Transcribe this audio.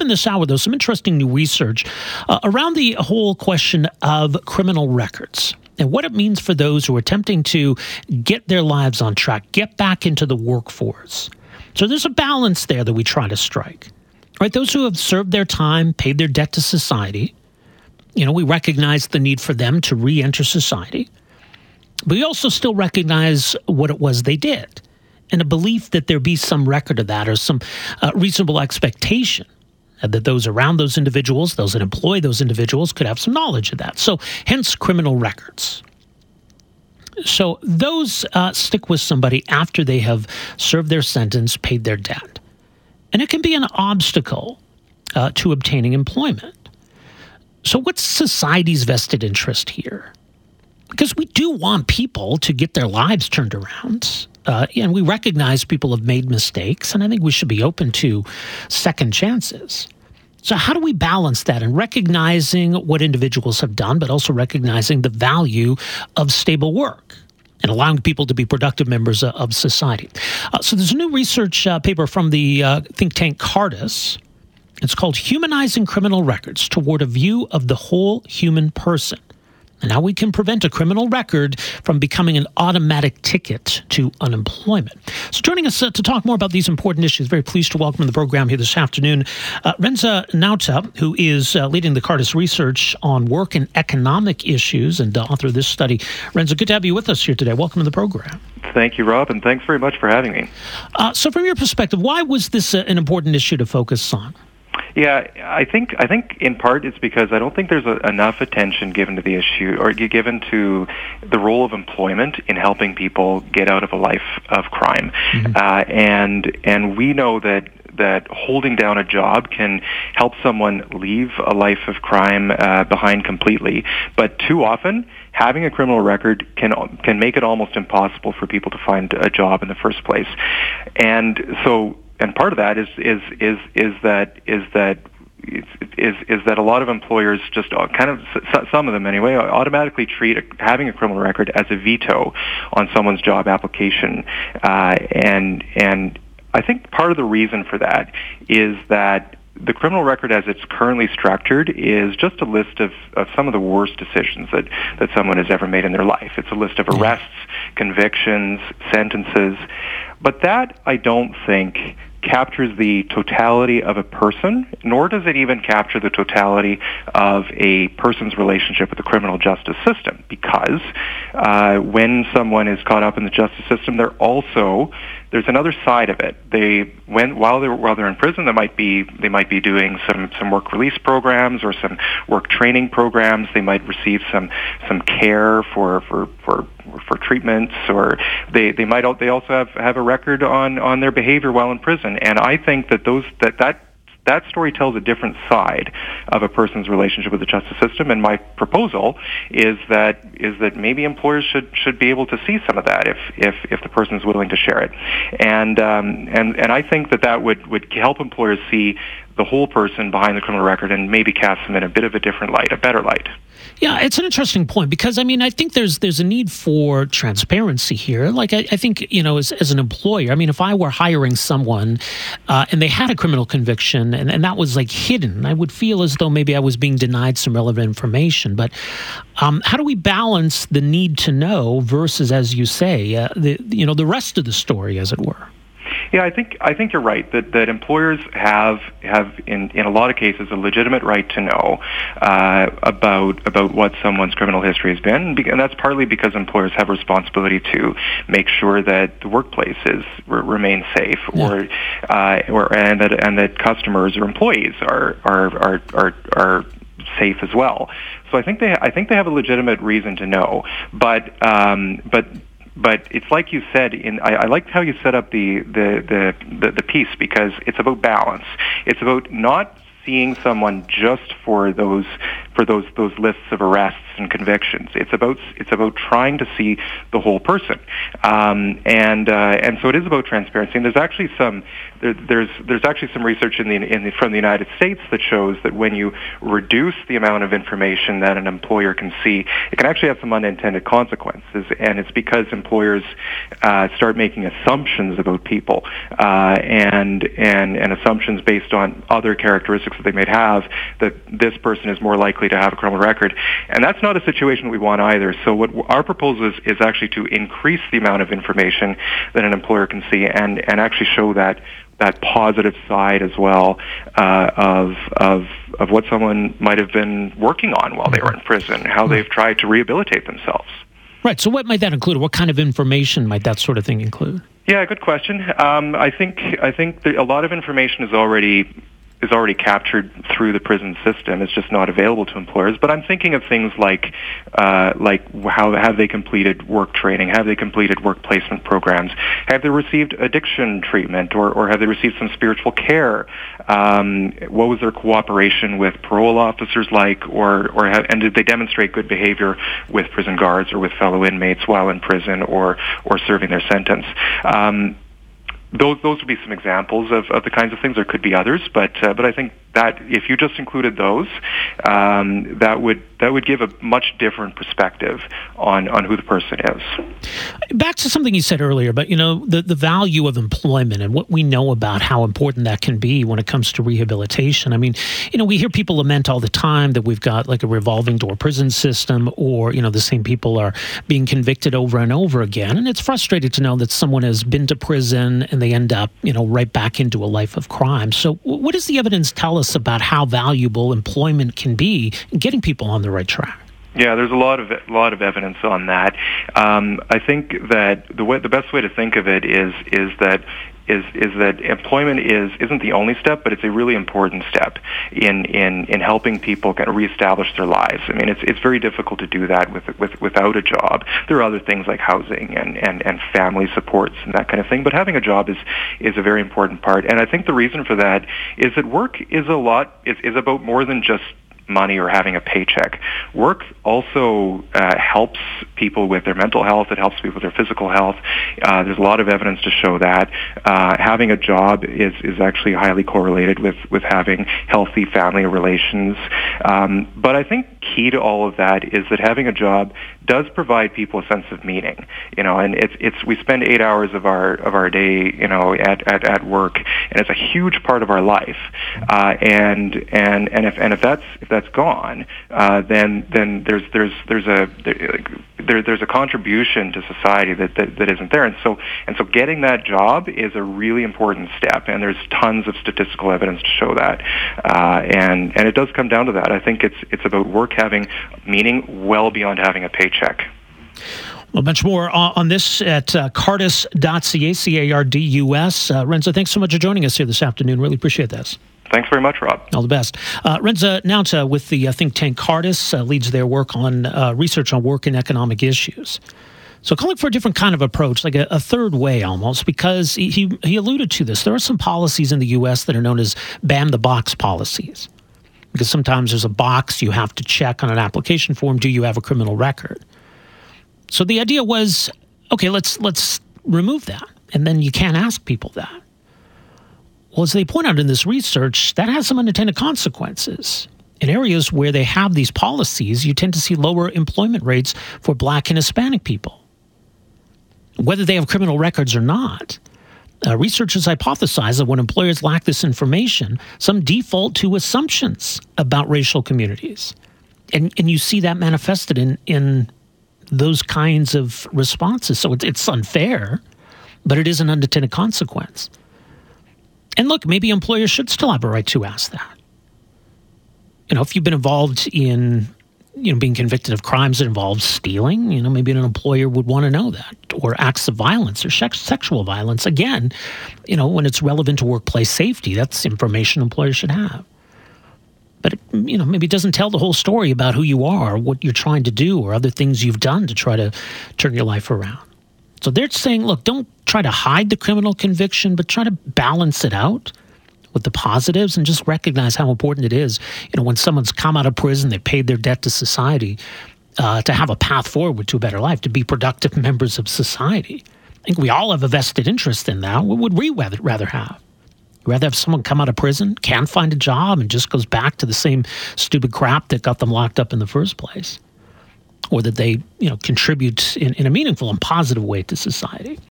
in this hour, though, some interesting new research uh, around the whole question of criminal records and what it means for those who are attempting to get their lives on track, get back into the workforce. So there's a balance there that we try to strike. Right? Those who have served their time, paid their debt to society, you know, we recognize the need for them to re enter society. But we also still recognize what it was they did and a belief that there be some record of that or some uh, reasonable expectation that those around those individuals, those that employ those individuals, could have some knowledge of that. So, hence criminal records. So, those uh, stick with somebody after they have served their sentence, paid their debt. And it can be an obstacle uh, to obtaining employment. So, what's society's vested interest here? Because we do want people to get their lives turned around. Uh, and we recognize people have made mistakes, and I think we should be open to second chances. So, how do we balance that and recognizing what individuals have done, but also recognizing the value of stable work? and allowing people to be productive members of society. Uh, so there's a new research uh, paper from the uh, think tank Cardus. It's called Humanizing Criminal Records Toward a View of the Whole Human Person and how we can prevent a criminal record from becoming an automatic ticket to unemployment. So, joining us uh, to talk more about these important issues, very pleased to welcome in the program here this afternoon uh, Renze Nauta, who is uh, leading the Cardus research on work and economic issues and uh, author of this study. Renze, good to have you with us here today. Welcome to the program. Thank you, Rob, and thanks very much for having me. Uh, so, from your perspective, why was this uh, an important issue to focus on? Yeah, I think I think in part it's because I don't think there's a, enough attention given to the issue or given to the role of employment in helping people get out of a life of crime, mm-hmm. uh, and and we know that that holding down a job can help someone leave a life of crime uh, behind completely, but too often having a criminal record can can make it almost impossible for people to find a job in the first place, and so and part of that is is is is that is that is is that a lot of employers just uh, kind of some of them anyway automatically treat having a criminal record as a veto on someone's job application, uh, and and I think part of the reason for that is that the criminal record as it's currently structured is just a list of, of some of the worst decisions that, that someone has ever made in their life. It's a list of arrests, convictions, sentences. But that, I don't think, captures the totality of a person, nor does it even capture the totality of a person's relationship with the criminal justice system. Because uh, when someone is caught up in the justice system, they're also there's another side of it. They when while they're while they're in prison, they might be they might be doing some some work release programs or some work training programs. They might receive some some care for for for for treatments, or they they might they also have have a record on on their behavior while in prison. And I think that those that that that story tells a different side of a person's relationship with the justice system. And my proposal is that is that maybe employers should should be able to see some of that if if if the person is willing to share it. And um, and and I think that that would would help employers see the whole person behind the criminal record and maybe cast them in a bit of a different light, a better light. Yeah, it's an interesting point because I mean I think there's there's a need for transparency here. Like I, I think you know as, as an employer, I mean if I were hiring someone uh, and they had a criminal conviction and, and that was like hidden, I would feel as though maybe I was being denied some relevant information. But um, how do we balance the need to know versus, as you say, uh, the you know the rest of the story, as it were? Yeah, I think I think you're right that that employers have have in in a lot of cases a legitimate right to know uh, about about what someone's criminal history has been, and that's partly because employers have a responsibility to make sure that the workplace is remains safe, yeah. or uh, or and that and that customers or employees are are are are, are safe as well. So I think they I think they have a legitimate reason to know, but um, but but it's like you said. In I, I liked how you set up the, the the, the the piece because it's about balance. It's about not seeing someone just for those for those those lists of arrests and convictions. It's about it's about trying to see the whole person, um, and uh, and so it is about transparency. And there's actually some there, there's there's actually some research in the, in the from the United States that shows that when you reduce the amount of information that an employer can see, it can actually have some unintended consequences. And it's because employers uh, start making assumptions about people uh, and and and assumptions based on other characteristics that they may have that this person is more likely to have a criminal record. And that's not a situation we want either. So what our proposal is, is actually to increase the amount of information that an employer can see and, and actually show that that positive side as well uh, of of of what someone might have been working on while they were in prison, how they've tried to rehabilitate themselves. Right. So, what might that include? What kind of information might that sort of thing include? Yeah, good question. Um, I think I think a lot of information is already is already captured through the prison system. It's just not available to employers. But I'm thinking of things like uh, like how have they completed work training? Have they completed work placement programs? Have they received addiction treatment, or, or have they received some spiritual care? Um, what was their cooperation with parole officers like, or or have, and did they demonstrate good behavior with prison guards or with fellow inmates while in prison or or serving their sentence? Um, those those would be some examples of, of the kinds of things. There could be others, but uh, but I think that if you just included those, um, that would that would give a much different perspective on on who the person is. Back to something you said earlier, but you know the the value of employment and what we know about how important that can be when it comes to rehabilitation. I mean, you know, we hear people lament all the time that we've got like a revolving door prison system, or you know, the same people are being convicted over and over again, and it's frustrating to know that someone has been to prison and they end up, you know, right back into a life of crime. So, what does the evidence tell us about how valuable employment can be in getting people on the right track? Yeah, there's a lot of a lot of evidence on that. Um, I think that the way, the best way to think of it is is that is is that employment is isn't the only step, but it's a really important step in in in helping people kind of reestablish their lives. I mean, it's it's very difficult to do that with with without a job. There are other things like housing and and and family supports and that kind of thing, but having a job is is a very important part. And I think the reason for that is that work is a lot is is about more than just money or having a paycheck. Work also uh, helps people with their mental health. It helps people with their physical health. Uh, there's a lot of evidence to show that uh, having a job is is actually highly correlated with with having healthy family relations. Um, but I think key to all of that is that having a job does provide people a sense of meaning. You know, and it's it's we spend eight hours of our of our day, you know, at at, at work, and it's a huge part of our life. Uh, and and and if and if that's if that's gone, uh, then then there's there's there's a there, there's a contribution to society that, that that isn't there. And so and so getting that job is a really important step. And there's tons of statistical evidence to show that. Uh, and and it does come down to that. I think it's it's about work having meaning well beyond having a paycheck. A bunch more on this at uh, cardus.ca, C-A-R-D-U-S. Uh, Renze, thanks so much for joining us here this afternoon. Really appreciate this. Thanks very much, Rob. All the best. Uh, Renze Nauta with the uh, think tank Cardus uh, leads their work on uh, research on work and economic issues. So calling for a different kind of approach, like a, a, third way almost, because he, he alluded to this. There are some policies in the U.S. that are known as ban the box policies. Because sometimes there's a box you have to check on an application form. Do you have a criminal record? So the idea was, okay, let's let's remove that, and then you can't ask people that. Well, as they point out in this research, that has some unintended consequences. In areas where they have these policies, you tend to see lower employment rates for black and Hispanic people. Whether they have criminal records or not, uh, researchers hypothesize that when employers lack this information, some default to assumptions about racial communities. And, and you see that manifested in, in those kinds of responses. So it's, unfair, but it is an unintended consequence. And look, maybe employers should still have a right to ask that. You know, if you've been involved in, you know, being convicted of crimes that involve stealing, you know, maybe an employer would want to know that, or acts of violence or sexual violence. Again, you know, when it's relevant to workplace safety, that's information employers should have. But, you know, maybe it doesn't tell the whole story about who you are, what you're trying to do, or other things you've done to try to turn your life around. So they're saying, look, don't try to hide the criminal conviction, but try to balance it out with the positives and just recognize how important it is. You know, when someone's come out of prison, they paid their debt to society, uh, to have a path forward to a better life, to be productive members of society. I think we all have a vested interest in that. What would we rather have? Rather have someone come out of prison, can't find a job, and just goes back to the same stupid crap that got them locked up in the first place, or that they, you know, contribute in, in a meaningful and positive way to society.